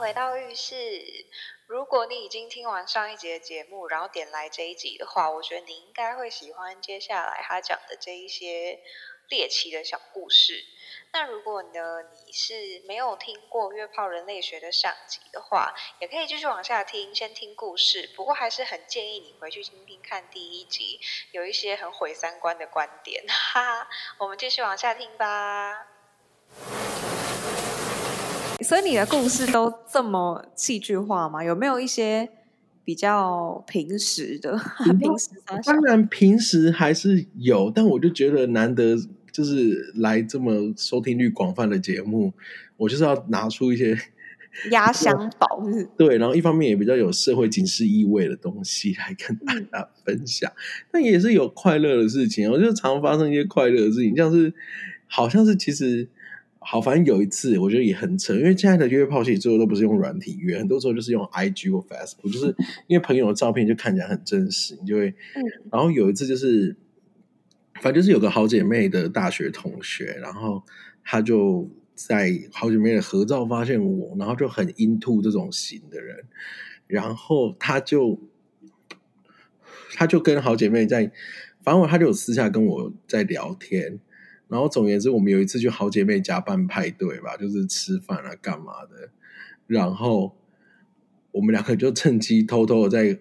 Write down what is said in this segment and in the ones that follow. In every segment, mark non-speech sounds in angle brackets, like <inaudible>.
回到浴室。如果你已经听完上一集的节目，然后点来这一集的话，我觉得你应该会喜欢接下来他讲的这一些猎奇的小故事。那如果呢，你是没有听过《约炮人类学》的上集的话，也可以继续往下听，先听故事。不过还是很建议你回去听听看第一集，有一些很毁三观的观点。哈，我们继续往下听吧。所以你的故事都这么戏剧化吗？有没有一些比较平时的？<laughs> 平时当然平时还是有，但我就觉得难得就是来这么收听率广泛的节目，我就是要拿出一些 <laughs> 压箱宝，对，然后一方面也比较有社会警示意味的东西来跟大家分享，嗯、但也是有快乐的事情，我就常发生一些快乐的事情，像是好像是其实。好，反正有一次我觉得也很扯，因为现在的约炮其实最后都不是用软体约，很多时候就是用 IG 或 Facebook，就是 <laughs> 因为朋友的照片就看起来很真实，你就会。嗯。然后有一次就是，反正就是有个好姐妹的大学同学，然后她就在好姐妹的合照发现我，然后就很 into 这种型的人，然后他就他就跟好姐妹在，反正他就有私下跟我在聊天。然后总言之，我们有一次去好姐妹家办派对吧，就是吃饭啊，干嘛的。然后我们两个就趁机偷偷的在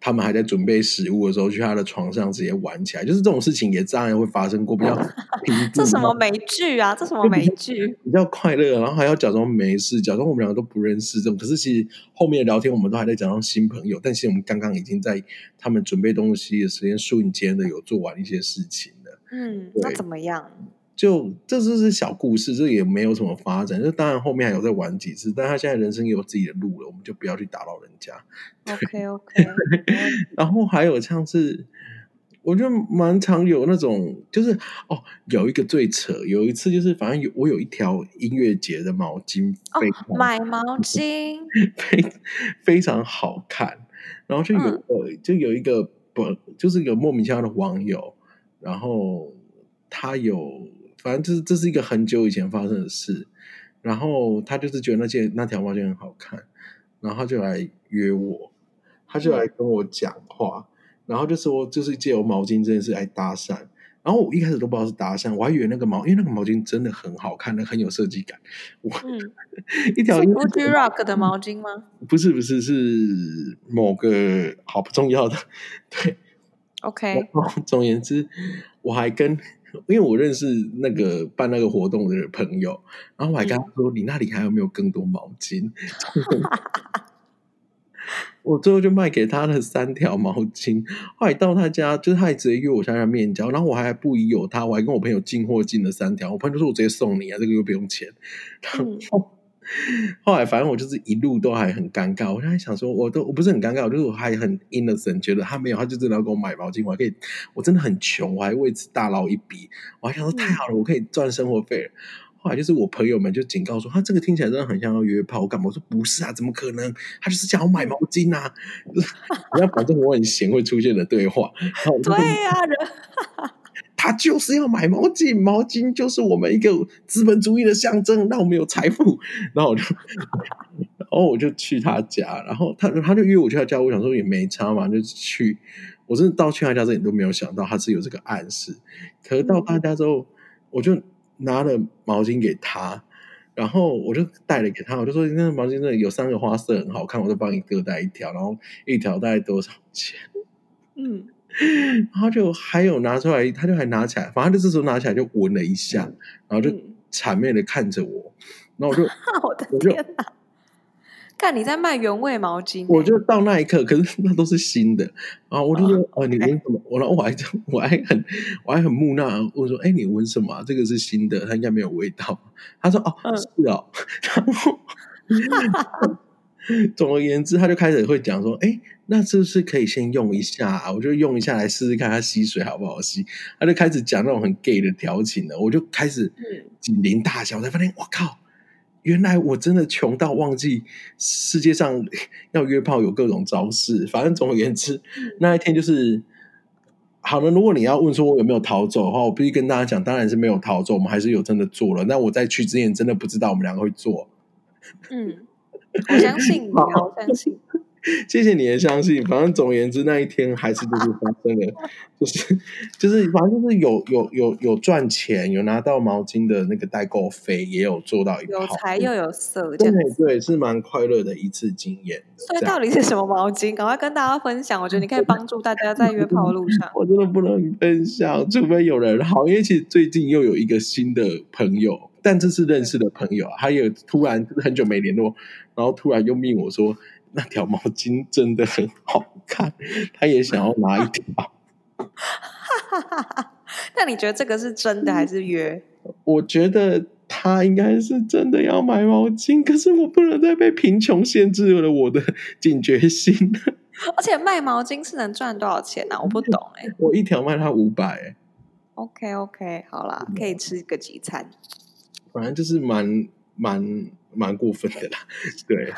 他们还在准备食物的时候，去他的床上直接玩起来。就是这种事情也当然会发生过，比较 <laughs> 这什么美剧啊？这什么美剧？比较快乐，然后还要假装没事，假装我们两个都不认识这种。可是其实后面的聊天，我们都还在假装新朋友。但其实我们刚刚已经在他们准备东西的时间瞬间的有做完一些事情。嗯，那怎么样？就这就是小故事，这也没有什么发展。就当然后面还有再玩几次，但他现在人生也有自己的路了，我们就不要去打扰人家。OK OK。<laughs> 然后还有像是，我觉得蛮常有那种，就是哦，有一个最扯，有一次就是反正有我有一条音乐节的毛巾，哦，买毛巾，<laughs> 非非常好看。然后就有呃、嗯，就有一个不，就是有莫名其妙的网友。然后他有，反正就是这是一个很久以前发生的事。然后他就是觉得那件那条毛巾很好看，然后他就来约我，他就来跟我讲话，嗯、然后就说就是借由毛巾这件事来搭讪。然后我一开始都不知道是搭讪，我还以为那个毛，因为那个毛巾真的很好看，那很有设计感。我、嗯、<laughs> 一条 Gucci Rock 的毛巾吗？不是不是，是某个好不重要的，<laughs> 对。OK，总言之，我还跟，因为我认识那个办那个活动的朋友，然后我还跟他说：“嗯、你那里还有没有更多毛巾？” <laughs> 我最后就卖给他了三条毛巾。后来到他家，就是他还直接约我下来面交，然后我还不疑有他，我还跟我朋友进货进了三条。我朋友就说：“我直接送你啊，这个又不用钱。<laughs> ”然后。嗯 <laughs> <laughs> 后来，反正我就是一路都还很尴尬。我现在想说，我都我不是很尴尬，我就是我还很 innocent，觉得他没有，他就真的要给我买毛巾，我还可以，我真的很穷，我还为此大捞一笔。我还想说，太好了，我可以赚生活费了。后来就是我朋友们就警告说，他这个听起来真的很像要约炮。我干嘛？我说不是啊，怎么可能？他就是想要买毛巾啊！<laughs> <laughs> 你要保证我很闲会出现的对话。对呀、啊，人。他就是要买毛巾，毛巾就是我们一个资本主义的象征，让我们有财富。<laughs> 然后我就，<laughs> 然后我就去他家，然后他他就约我去他家，我想说也没差嘛，就去。我真的到去他家这里都没有想到他是有这个暗示。可是到他家之后，我就拿了毛巾给他，然后我就带了给他，我就说那个毛巾这里有三个花色很好看，我就帮你各带一条，然后一条大概多少钱？嗯。然后就还有拿出来，他就还拿起来，反正就这时候拿起来就闻了一下，然后就谄媚的看着我，然后我就，<laughs> 我的天哪！看你在卖原味毛巾，我就到那一刻，可是 <laughs> 那都是新的，然后我就说，哦，你闻什么？我然后我还我还很我还很木讷，我说，哎，你闻什么？这个是新的，它应该没有味道。他说，哦，是哦。<laughs> 然后。总而言之，他就开始会讲说：“哎，那是不是可以先用一下啊？我就用一下来试试看，它吸水好不好吸？”他就开始讲那种很 gay 的调情了，我就开始警铃大响，我才发现，我靠，原来我真的穷到忘记世界上 <laughs> 要约炮有各种招式。反正总而言之，那一天就是好了。如果你要问说我有没有逃走的话，我必须跟大家讲，当然是没有逃走，我们还是有真的做了。那我在去之前真的不知道我们两个会做，嗯。我相信你，我相信。谢谢你的相信。反正总而言之，那一天还是就是发生了，就是就是反正就是有有有有赚钱，有拿到毛巾的那个代购费，也有做到一有才又有色，对对，是蛮快乐的一次经验。所以到底是什么毛巾？赶快跟大家分享。我觉得你可以帮助大家在约炮路上。<laughs> 我真的不能分享，除非有人好。因为其实最近又有一个新的朋友，但这是认识的朋友，他也突然就是很久没联络，然后突然又命我说。那条毛巾真的很好看，他也想要拿一条。<laughs> 那你觉得这个是真的还是约？我觉得他应该是真的要买毛巾，可是我不能再被贫穷限制了我的警觉心。<laughs> 而且卖毛巾是能赚多少钱呢、啊？我不懂哎、欸。我一条卖他五百哎。OK OK，好啦，可以吃个几餐。反正就是蛮蛮蛮过分的啦，对。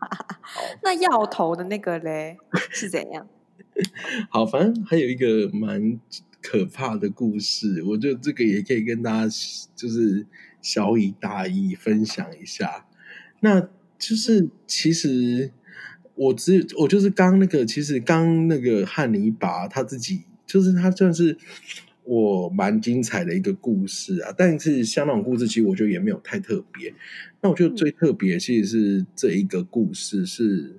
<laughs> 那药头的那个嘞是怎样？<laughs> 好，反正还有一个蛮可怕的故事，我觉得这个也可以跟大家就是小以大意分享一下。那就是其实我只我就是刚那个，其实刚那个汉尼拔他自己就是他算是。我蛮精彩的一个故事啊，但是像那种故事，其实我觉得也没有太特别。那我觉得最特别，其实是这一个故事是，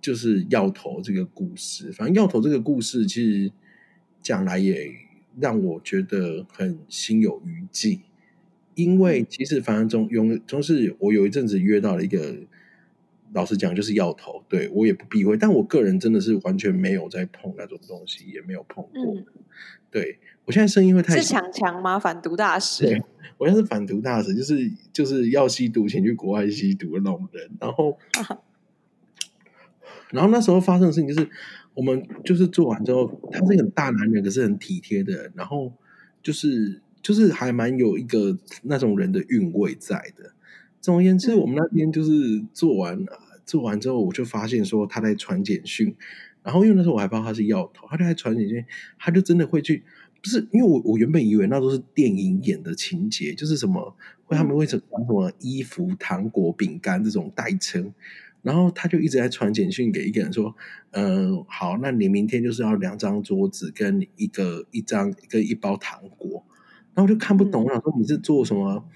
就是药头这个故事。反正药头这个故事，其实讲来也让我觉得很心有余悸，因为其实反正总总总是我有一阵子约到了一个。老实讲，就是要头，对我也不避讳。但我个人真的是完全没有在碰那种东西，也没有碰过。嗯、对我现在声音会太……是强强吗？反毒大使？对，<laughs> 我现在是反毒大使，就是就是要吸毒，请去国外吸毒的那种人。然后，啊、然后那时候发生的事情就是，我们就是做完之后，他是一个很大男人，可是很体贴的人。然后就是就是还蛮有一个那种人的韵味在的。总而言之，我们那天就是做完。啊做完之后，我就发现说他在传简讯，然后因为那时候我还不知道他是药头，他就在传简讯，他就真的会去，不是因为我我原本以为那都是电影演的情节，就是什么会他们会讲什么衣服、糖果、饼干这种代称，然后他就一直在传简讯给一个人说，嗯、呃，好，那你明天就是要两张桌子跟一个一张跟一包糖果，然后我就看不懂，我想说你是做什么？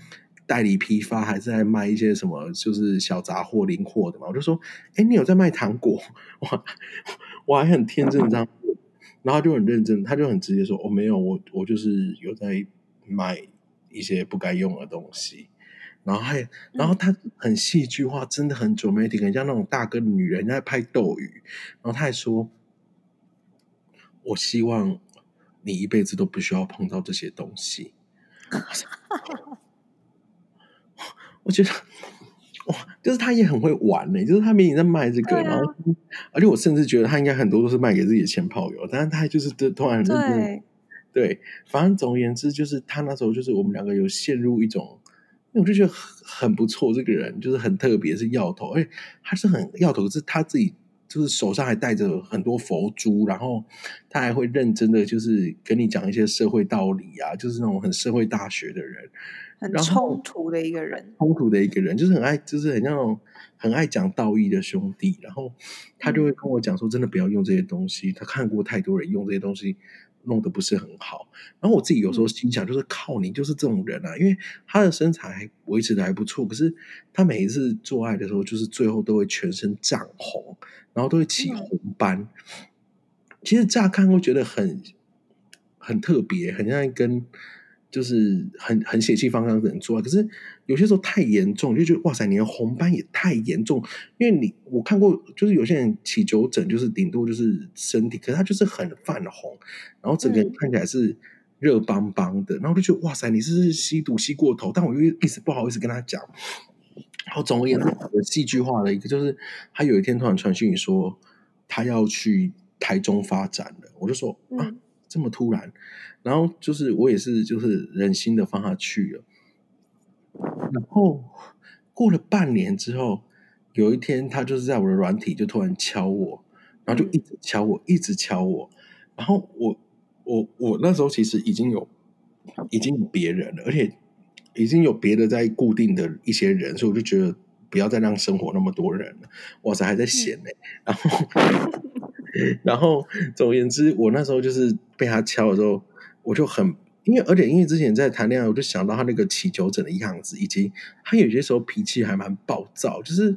代理批发还是在卖一些什么，就是小杂货、零货的嘛？我就说，哎，你有在卖糖果？<laughs> 我我还很天真这样，然后就很认真，他就很直接说，我、哦、没有，我我就是有在卖一些不该用的东西。然后还，然后他很戏剧化，真的很 dramatic，很像那种大哥的女人在拍斗鱼。然后他还说，我希望你一辈子都不需要碰到这些东西。<laughs> 我觉得哇，就是他也很会玩呢、欸。就是他明明在卖这个，啊、然后而且我甚至觉得他应该很多都是卖给自己的前炮友，但是他就是突然对对，反正总而言之，就是他那时候就是我们两个有陷入一种，我就觉得很很不错，这个人就是很特别，是药头，而且他是很药头，是他自己就是手上还带着很多佛珠，然后他还会认真的就是跟你讲一些社会道理啊，就是那种很社会大学的人。很冲突的一个人，冲突的一个人，就是很爱，就是很那种很爱讲道义的兄弟。然后他就会跟我讲说：“真的不要用这些东西。”他看过太多人用这些东西，弄得不是很好。然后我自己有时候心想，就是靠你，就是这种人啊，因为他的身材维持的还不错，可是他每一次做爱的时候，就是最后都会全身涨红，然后都会起红斑。其实乍看会觉得很很特别，很像跟。就是很很血气方刚的人做，可是有些时候太严重，就觉得哇塞，你的红斑也太严重。因为你我看过，就是有些人起酒疹，就是顶多就是身体，可是他就是很泛红，然后整个人看起来是热邦邦的，嗯、然后就觉得哇塞，你是不是吸毒吸过头？但我又一直不好意思跟他讲。然后总而言之，戏剧化的一个就是，他有一天突然传讯说他要去台中发展了，我就说啊，这么突然。然后就是我也是，就是忍心的放他去了。然后过了半年之后，有一天他就是在我的软体就突然敲我，然后就一直敲我，一直敲我。然后我我我那时候其实已经有已经有别人了，而且已经有别的在固定的一些人，所以我就觉得不要再让生活那么多人了。哇塞，还在闲呢、欸。然后，<laughs> 然后，总而言之，我那时候就是被他敲的时候，我就很因为，而且因为之前在谈恋爱，我就想到他那个起酒疹的样子，以及他有些时候脾气还蛮暴躁，就是，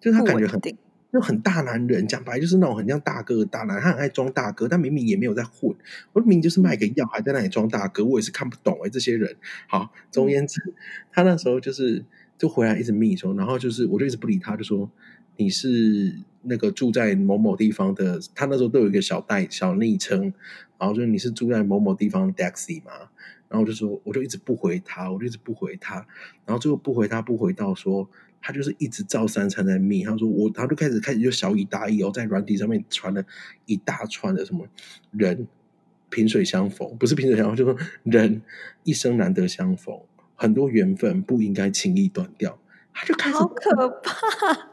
就是他感觉很。就很大男人，讲白就是那种很像大哥的大男人，他很爱装大哥，但明明也没有在混。我明明就是卖个药，还在那里装大哥，我也是看不懂哎、欸，这些人。好，总而言之，他那时候就是就回来一直密说，然后就是我就一直不理他，就说你是那个住在某某地方的，他那时候都有一个小代小昵称，然后就是你是住在某某地方的 Daxi 嘛，然后我就说我就一直不回他，我就一直不回他，然后最后不回他不回到说。他就是一直照三餐在命，他说我，他就开始开始就小以大意哦，在软体上面传了一大串的什么人萍水相逢，不是萍水相逢，就说人一生难得相逢，很多缘分不应该轻易断掉。他就开始好可怕。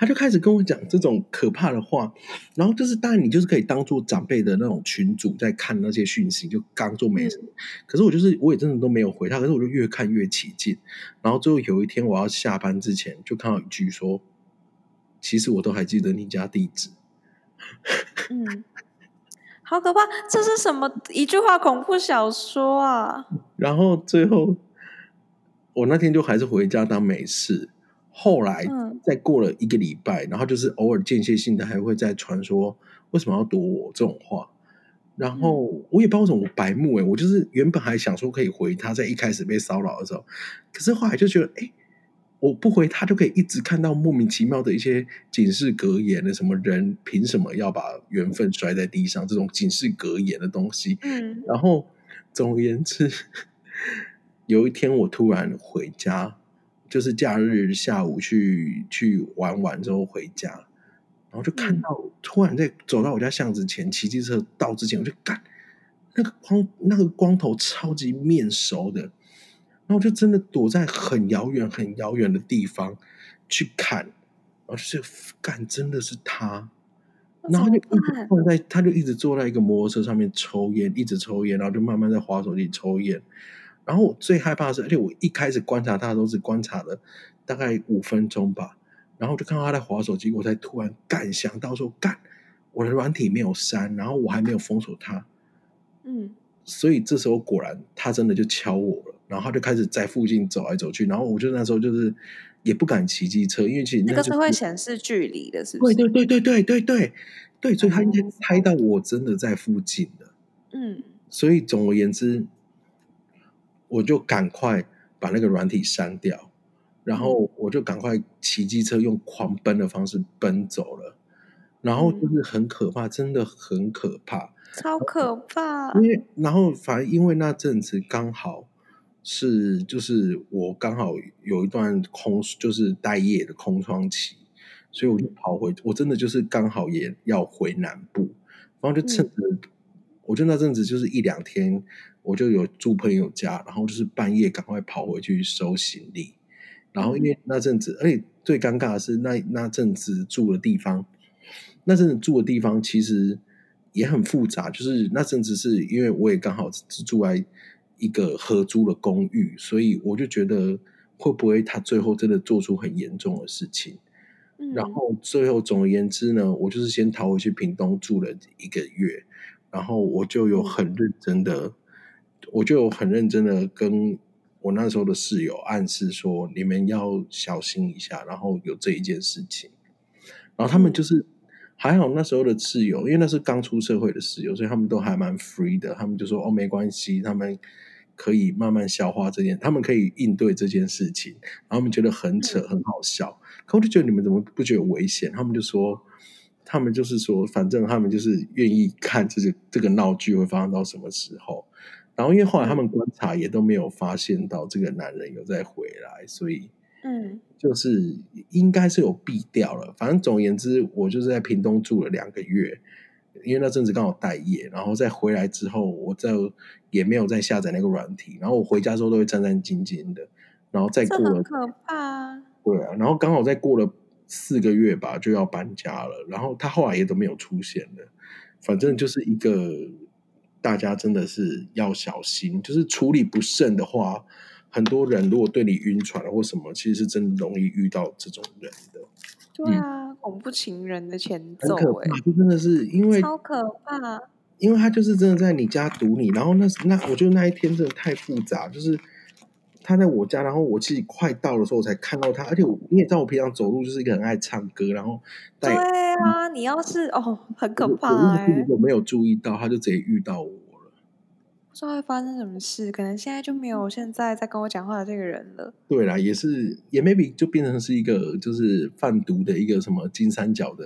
他就开始跟我讲这种可怕的话，然后就是当然你就是可以当做长辈的那种群主在看那些讯息，就当做没什么。可是我就是我也真的都没有回他，可是我就越看越起劲。然后最后有一天我要下班之前，就看到一句说：“其实我都还记得你家地址。”嗯，<laughs> 好可怕！这是什么一句话恐怖小说啊？然后最后我那天就还是回家当没事。后来再过了一个礼拜，嗯、然后就是偶尔间歇性的还会再传说为什么要躲我这种话，然后我也不知道为什么我白目哎，我就是原本还想说可以回他，在一开始被骚扰的时候，可是后来就觉得哎，我不回他就可以一直看到莫名其妙的一些警示格言的什么人凭什么要把缘分摔在地上这种警示格言的东西，嗯，然后总而言之，<laughs> 有一天我突然回家。就是假日下午去去玩完之后回家，然后就看到突然在走到我家巷子前骑机车到之前，我就干那个光那个光头超级面熟的，然后就真的躲在很遥远很遥远的地方去看，然后就是干真的是他，然后就一直坐在他就一直坐在一个摩托车上面抽烟，一直抽烟，然后就慢慢在滑手机抽烟。然后我最害怕的是，而且我一开始观察他都是观察了大概五分钟吧，然后我就看到他在滑手机，我才突然感想到说，干，我的软体没有删，然后我还没有封锁他，<laughs> 嗯，所以这时候果然他真的就敲我了，然后他就开始在附近走来走去，然后我就那时候就是也不敢骑机车，因为其实那，那个是会显示距离的，是不是？对对对对对对对对，所以他应该猜到我真的在附近的，嗯，所以总而言之。我就赶快把那个软体删掉，然后我就赶快骑机车用狂奔的方式奔走了，然后就是很可怕，真的很可怕，超可怕。因为然后反正因为那阵子刚好是就是我刚好有一段空就是待业的空窗期，所以我就跑回，我真的就是刚好也要回南部，然后就趁着，我就那阵子就是一两天。我就有住朋友家，然后就是半夜赶快跑回去收行李，然后因为那阵子，而且最尴尬的是那那阵子住的地方，那阵子住的地方其实也很复杂，就是那阵子是因为我也刚好是住在一个合租的公寓，所以我就觉得会不会他最后真的做出很严重的事情，嗯、然后最后总而言之呢，我就是先逃回去屏东住了一个月，然后我就有很认真的。我就很认真的跟我那时候的室友暗示说，你们要小心一下，然后有这一件事情，然后他们就是还好那时候的室友，因为那是刚出社会的室友，所以他们都还蛮 free 的，他们就说哦，没关系，他们可以慢慢消化这件，他们可以应对这件事情，然后他们觉得很扯很好笑，可我就觉得你们怎么不觉得危险？他们就说，他们就是说，反正他们就是愿意看这个这个闹剧会发生到什么时候。然后，因为后来他们观察也都没有发现到这个男人有再回来，所以，嗯，就是应该是有避掉了。反正总而言之，我就是在屏东住了两个月，因为那阵子刚好待业。然后再回来之后，我就也没有再下载那个软体。然后我回家之后都会战战兢兢的。然后再过了，可怕。对啊，然后刚好再过了四个月吧，就要搬家了。然后他后来也都没有出现了。反正就是一个。大家真的是要小心，就是处理不慎的话，很多人如果对你晕船或什么，其实是真的容易遇到这种人的。对啊，嗯、恐怖情人的前奏，很可怕，就真的是因为超可怕，因为他就是真的在你家堵你，然后那那我觉得那一天真的太复杂，就是他在我家，然后我自己快到的时候我才看到他，而且我你也知道我平常走路就是一个很爱唱歌，然后对啊，你要是哦很可怕哎、欸，我没有注意到，他就直接遇到我了。不知道会发生什么事，可能现在就没有现在在跟我讲话的这个人了。对啦，也是，也 maybe 就变成是一个就是贩毒的一个什么金三角的，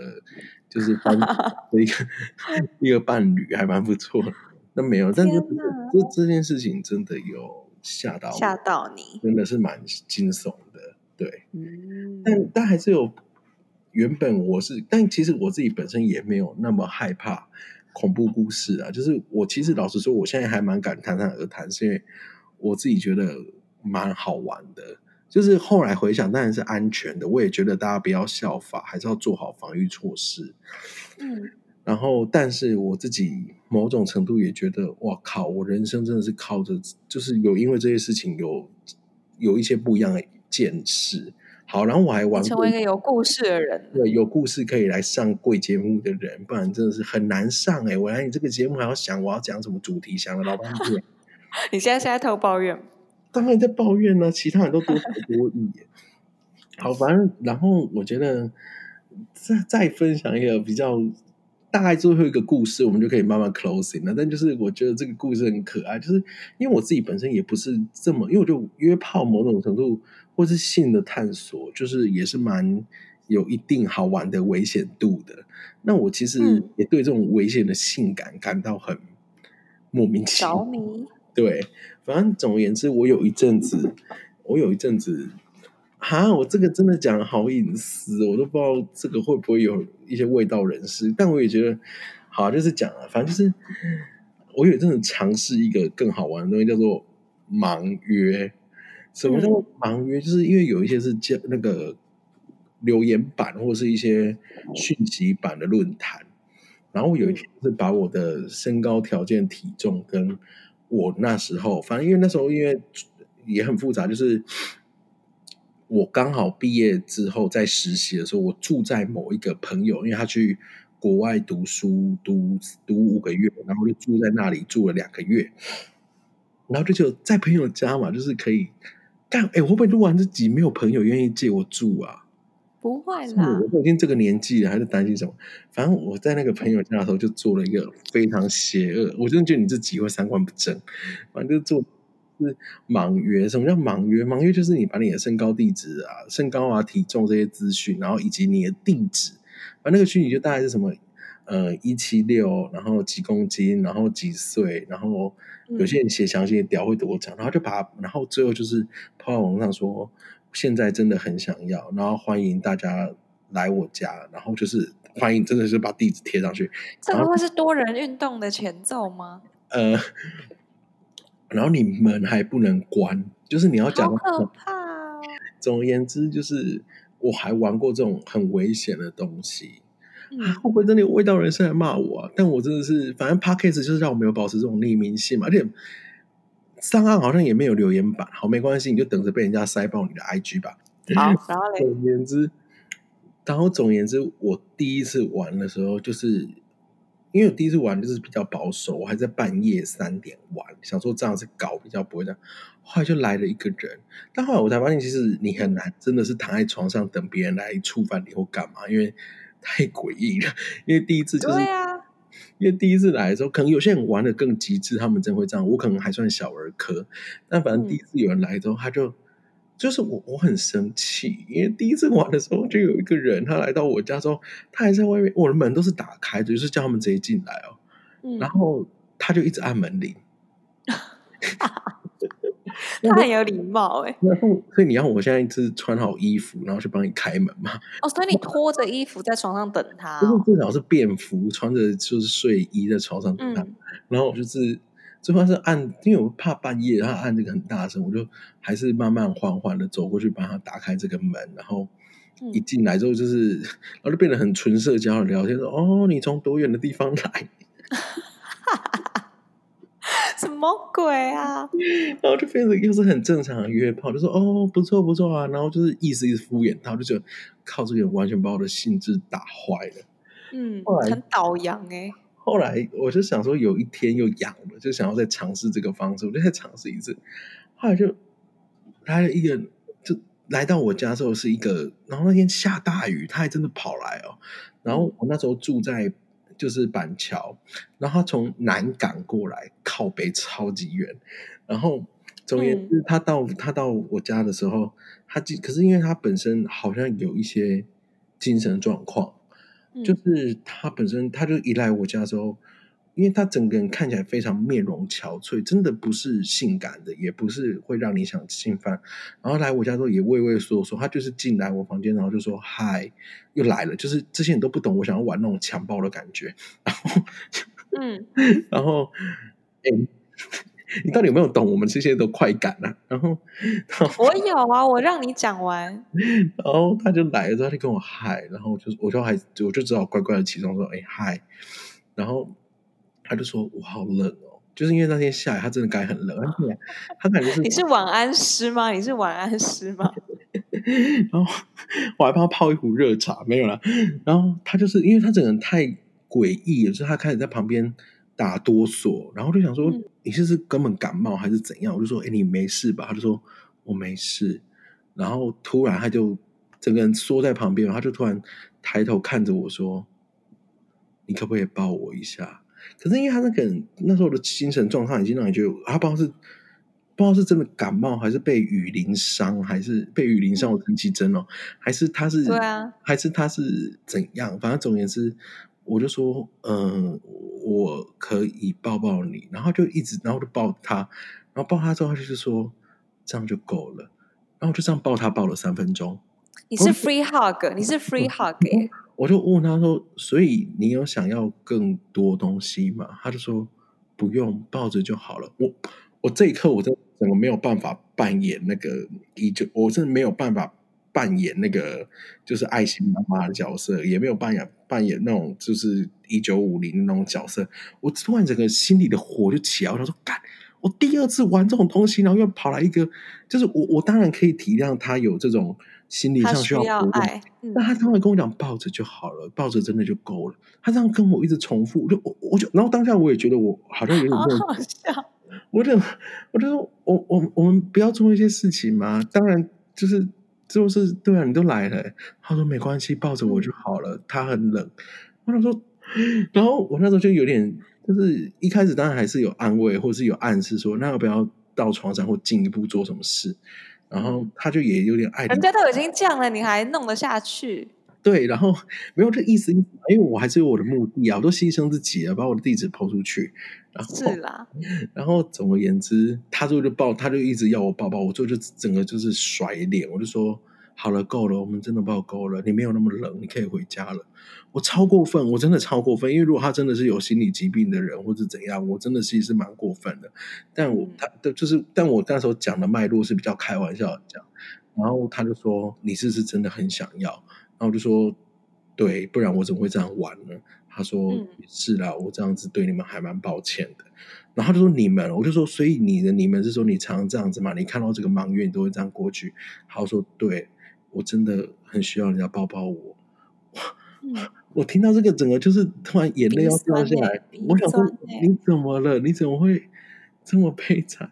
就是贩 <laughs> 的一个 <laughs> 一个伴侣，还蛮不错的。那没有，但是这这件事情真的有吓到吓到你，真的是蛮惊悚的。对，嗯，但但还是有原本我是，但其实我自己本身也没有那么害怕。恐怖故事啊，就是我其实老实说，我现在还蛮敢侃侃而谈，是因为我自己觉得蛮好玩的。就是后来回想，当然是安全的，我也觉得大家不要效法，还是要做好防御措施。嗯，然后，但是我自己某种程度也觉得，哇靠，我人生真的是靠着，就是有因为这些事情有有一些不一样的见识。好，然后我还玩成为一个有故事的人，对，有故事可以来上贵节目的人，不然真的是很难上哎！我来你这个节目还要想我要讲什么主题，想了老半天。<laughs> 你现在现在偷抱怨？<laughs> 当然在抱怨呢，其他人都多才多艺。好，反正然后我觉得再再分享一个比较大概最后一个故事，我们就可以慢慢 closing 了。但就是我觉得这个故事很可爱，就是因为我自己本身也不是这么，因为我就约炮某种程度。或是性的探索，就是也是蛮有一定好玩的危险度的。那我其实也对这种危险的性感感到很莫名其妙。着迷。对，反正总而言之，我有一阵子，我有一阵子，哈，我这个真的讲得好隐私，我都不知道这个会不会有一些味道人士。但我也觉得，好，就是讲了，反正就是我有一阵子尝试一个更好玩的东西，叫做盲约。什么叫盲约？就是因为有一些是叫那个留言板或者是一些讯息版的论坛，然后我有一天是把我的身高条件、体重跟我那时候，反正因为那时候因为也很复杂，就是我刚好毕业之后在实习的时候，我住在某一个朋友，因为他去国外读书，读读五个月，然后就住在那里住了两个月，然后就就在朋友家嘛，就是可以。但哎，会不会录完这集没有朋友愿意借我住啊？不会啦，我都已经这个年纪了，还是担心什么？反正我在那个朋友家的时候，就做了一个非常邪恶。我真的觉得你这集会三观不正。反正就做是盲约。什么叫盲约？盲约就是你把你的身高、地址啊、身高啊、体重这些资讯，然后以及你的地址，反正那个虚拟就大概是什么呃一七六，然后几公斤，然后几岁，然后。有些人写详细的屌会多长，然后就把，然后最后就是抛在网上说，现在真的很想要，然后欢迎大家来我家，然后就是欢迎，真的是把地址贴上去。这个会是多人运动的前奏吗？呃，然后你门还不能关，就是你要讲。好可怕哦！总而言之，就是我还玩过这种很危险的东西。啊会不会真的有味道人士来骂我啊？但我真的是，反正 Podcast 就是让我没有保持这种匿名性嘛，而且上岸好像也没有留言板，好，没关系，你就等着被人家塞爆你的 IG 吧。好，<laughs> 总言之，然后总言之，我第一次玩的时候，就是因为我第一次玩就是比较保守，我还在半夜三点玩，想说这样子搞比较不会这样。后来就来了一个人，但后来我才发现，其实你很难真的是躺在床上等别人来触犯你或干嘛，因为。太诡异了，因为第一次就是，啊，因为第一次来的时候，可能有些人玩的更极致，他们真会这样。我可能还算小儿科，但反正第一次有人来之后，他就就是我，我很生气，因为第一次玩的时候就有一个人，他来到我家之后，他还在外面，我的门都是打开的，就是叫他们直接进来哦，嗯，然后他就一直按门铃。<laughs> 他很有礼貌哎，然后所以你要我现在是穿好衣服，然后去帮你开门嘛？<laughs> 哦，所以你拖着衣服在床上等他，哦，就是至少是便服，穿着就是睡衣在床上等他。嗯、然后我就是最后是按，因为我怕半夜他按这个很大声，我就还是慢慢缓缓的走过去帮他打开这个门。然后一进来之后，就是、嗯、<laughs> 然后就变得很纯社交的聊天，说：“哦，你从多远的地方来？” <laughs> 什么鬼啊？<laughs> 然后就变成又是很正常的约炮，就说哦不错不错啊，然后就是意思意思敷衍他，就觉得靠这个完全把我的兴致打坏了。嗯，很倒洋哎、欸。后来我就想说，有一天又痒了，就想要再尝试这个方式，我就再尝试一次。后来就来了一个，就来到我家之后是一个，然后那天下大雨，他还真的跑来哦。然后我那时候住在就是板桥，然后他从南港过来，靠北超级远。然后总而言之，他到他到我家的时候，他可是因为他本身好像有一些精神状况。就是他本身，他就一来我家的时候，因为他整个人看起来非常面容憔悴，真的不是性感的，也不是会让你想侵犯。然后来我家的时候也畏畏缩缩，他就是进来我房间，然后就说嗨，又来了。就是这些你都不懂我想要玩那种强暴的感觉。<laughs> 然后，嗯，然后，哎。你到底有没有懂我们这些的快感呢、啊？然后，然后我有啊，我让你讲完。<laughs> 然后他就来了之后，他就跟我嗨，然后就我就还我就只好乖乖的起床说哎嗨，然后他就说我好冷哦，就是因为那天下雨，他真的该很冷。而且 <laughs> 他感觉是你是晚安师吗？你是晚安师吗？<laughs> 然后我还帮他泡一壶热茶，没有啦。然后他就是因为他整个人太诡异了，就是他开始在旁边。打哆嗦，然后就想说，你是不是根本感冒还是怎样？我就说，哎，你没事吧？他就说我没事。然后突然他就整个人缩在旁边，他就突然抬头看着我说：“你可不可以抱我一下？”可是因为他那个人那时候的精神状态已经让你觉得，他不知道是不知道是真的感冒，还是被雨淋伤，还是被雨淋伤我神奇针哦，还是他是对啊，还是他是怎样？反正总而言之。我就说，嗯、呃，我可以抱抱你，然后就一直，然后就抱他，然后抱他之后，他就是说，这样就够了，然后我就这样抱他，抱了三分钟。你是 free hug，你是 free hug。我就问他说，所以你有想要更多东西吗？他就说不用，抱着就好了。我我这一刻，我真的整个没有办法扮演那个，依旧，我真的没有办法。扮演那个就是爱心妈妈的角色，也没有扮演扮演那种就是一九五零那种角色。我突然整个心里的火就起来，我说：“干！我第二次玩这种东西，然后又跑来一个，就是我我当然可以体谅他有这种心理上需要，需要爱，嗯、但他突然跟我讲抱着就好了，抱着真的就够了。他这样跟我一直重复，我就我我就然后当下我也觉得我好像有点好好笑，我就我就说我我我们不要做一些事情嘛，当然就是。”就是对啊，你都来了。他说没关系，抱着我就好了。他很冷。我想说，<gasps> 然后我那时候就有点，就是一开始当然还是有安慰，或者是有暗示说，那要不要到床上或进一步做什么事？然后他就也有点爱，人家都已经降了，你还弄得下去？对，然后没有这意思，因为我还是有我的目的啊，我都牺牲自己了，把我的地址抛出去。然后是啦，然后总而言之，他最后就抱，他就一直要我抱抱，我最后就整个就是甩脸，我就说好了，够了，我们真的抱够了，你没有那么冷，你可以回家了。我超过分，我真的超过分，因为如果他真的是有心理疾病的人或者怎样，我真的其实是蛮过分的。但我他的就是，但我那时候讲的脉络是比较开玩笑的讲，然后他就说你是不是真的很想要？然后我就说，对，不然我怎么会这样玩呢？他说、嗯、是啦，我这样子对你们还蛮抱歉的。然后他就说你们，我就说，所以你的你们是说你常常这样子嘛？你看到这个满月你都会这样过去？他说对，我真的很需要人家抱抱我。嗯、我听到这个整个就是突然眼泪要掉下来。我想说你怎么了？你怎么会这么悲惨？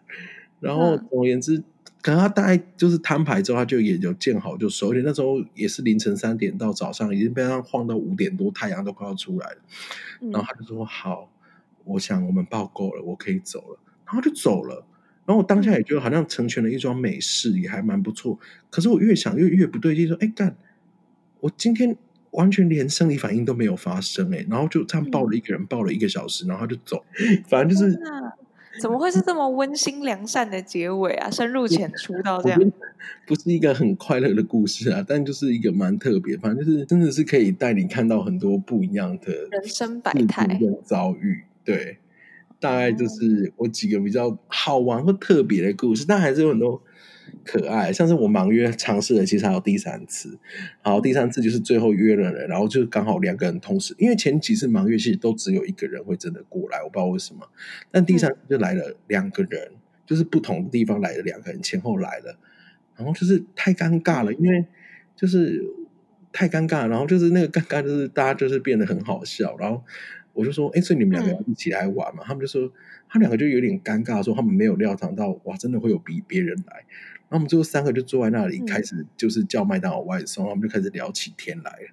然后总而言之。嗯可能他大概就是摊牌之后，他就也有见好就收。而且那时候也是凌晨三点到早上，已经被他晃到五点多，太阳都快要出来了。嗯、然后他就说：“好，我想我们抱够了，我可以走了。”然后就走了。然后我当下也觉得好像成全了一桩美事，也还蛮不错。可是我越想越越不对劲，说：“哎干，我今天完全连生理反应都没有发生哎。”然后就这样抱了一个人，抱了一个小时，然后他就走。<laughs> 反正就是。怎么会是这么温馨良善的结尾啊？深入浅出到这样，不是一个很快乐的故事啊，但就是一个蛮特别，反正就是真的是可以带你看到很多不一样的人生百态遭遇。对，大概就是我几个比较好玩或特别的故事，但还是有很多可爱，像是我盲约尝试了，其实还有第三次，好，第三次就是最后约了人，然后就刚好两个人同时，因为前几次盲约其实都只有一个人会真的过来，我不知道为什么，但第三次就来了两个人，就是不同的地方来了两个人，前后来了，然后就是太尴尬了，因为就是太尴尬，然后就是那个尴尬就是大家就是变得很好笑，然后我就说，哎，所以你们两个要一起来玩嘛？他们就说。他两个就有点尴尬，说他们没有料想到，哇，真的会有比别人来。然后我们最后三个就坐在那里，开始就是叫麦当劳外送，嗯、然后我们就开始聊起天来了。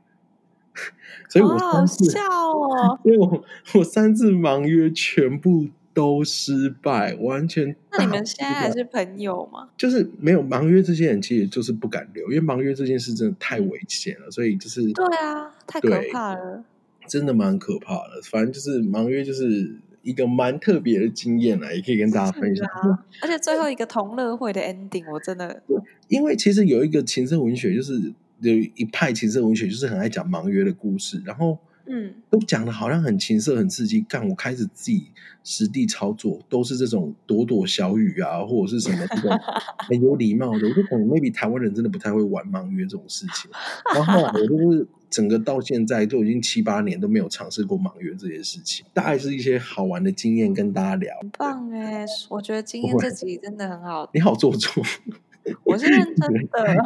<laughs> 所以我三次，好笑哦！所以我我三次盲约全部都失败，完全。那你们现在还是朋友吗？就是没有盲约这些人，其实就是不敢留，因为盲约这件事真的太危险了，所以就是对啊，太可怕了，真的蛮可怕的。反正就是盲约就是。一个蛮特别的经验啊，也可以跟大家分享。啊、而且最后一个同乐会的 ending，我真的，因为其实有一个情色文学，就是有一派情色文学，就是很爱讲盲约的故事，然后嗯，都讲的好像很情色、很刺激。干，我开始自己实地操作，都是这种躲躲小雨啊，或者是什么这种很有礼貌的。我就可能 maybe 台湾人真的不太会玩盲约这种事情。然后后来我就是。整个到现在都已经七八年都没有尝试过盲约这件事情，大概是一些好玩的经验跟大家聊。很棒哎，我觉得今天这集真的很好。你好做作，<laughs> 我是认真的。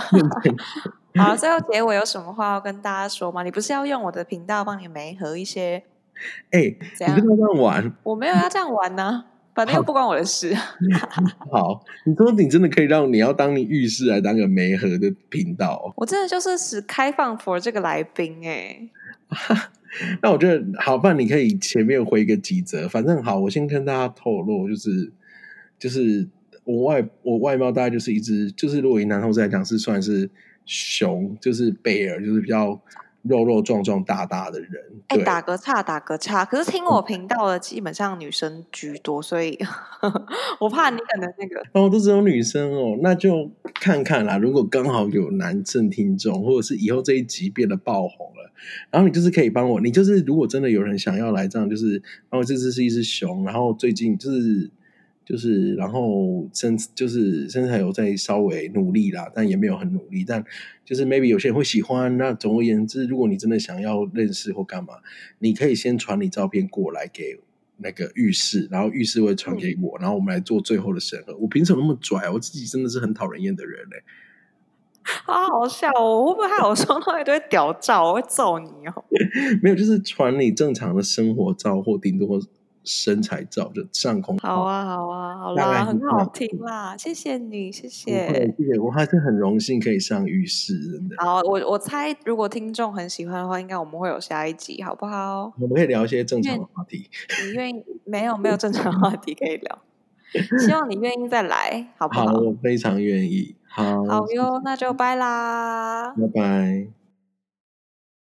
<laughs> 好，最后结尾有什么话要跟大家说吗？你不是要用我的频道帮你媒合一些？哎、你不要这样玩，我没有要这样玩呢、啊。反正又不关我的事。<laughs> 好，你说你真的可以让你要当你浴室来当个媒合的频道？我真的就是使开放 for 这个来宾哎。<laughs> 那我觉得好，不然你可以前面回个几则。反正好，我先跟大家透露，就是就是我外我外貌大概就是一只，就是如果以男同志来讲是算是熊，就是 bear，就是比较。肉肉壮壮大大的人，哎、欸，打个岔，打个岔。可是听我频道的基本上女生居多，所以 <laughs> 我怕你可能那个哦，都只有女生哦，那就看看啦。如果刚好有男性听众，或者是以后这一集变得爆红了，然后你就是可以帮我，你就是如果真的有人想要来这样，就是然后这只是一只熊，然后最近就是。就是，然后身就是身材有在稍微努力啦，但也没有很努力。但就是 maybe 有些人会喜欢。那总而言之，如果你真的想要认识或干嘛，你可以先传你照片过来给那个浴室，然后浴室会传给我，嗯、然后我们来做最后的审核。我凭什么那么拽？我自己真的是很讨人厌的人嘞、欸！好好笑哦！我会不会还有收到一堆屌照？我会揍你哦！<laughs> 没有，就是传你正常的生活照或顶多。身材照就上空。好啊，好啊，好啦，很好听啦，谢谢你，谢谢，谢谢，我还是很荣幸可以上浴室，真的。好，我我猜，如果听众很喜欢的话，应该我们会有下一集，好不好？我们可以聊一些正常的话题。你愿意？没有，没有正常话题可以聊。希 <laughs> 望你愿意再来，好不好？好，我非常愿意。好，好哟，那就拜啦，拜拜。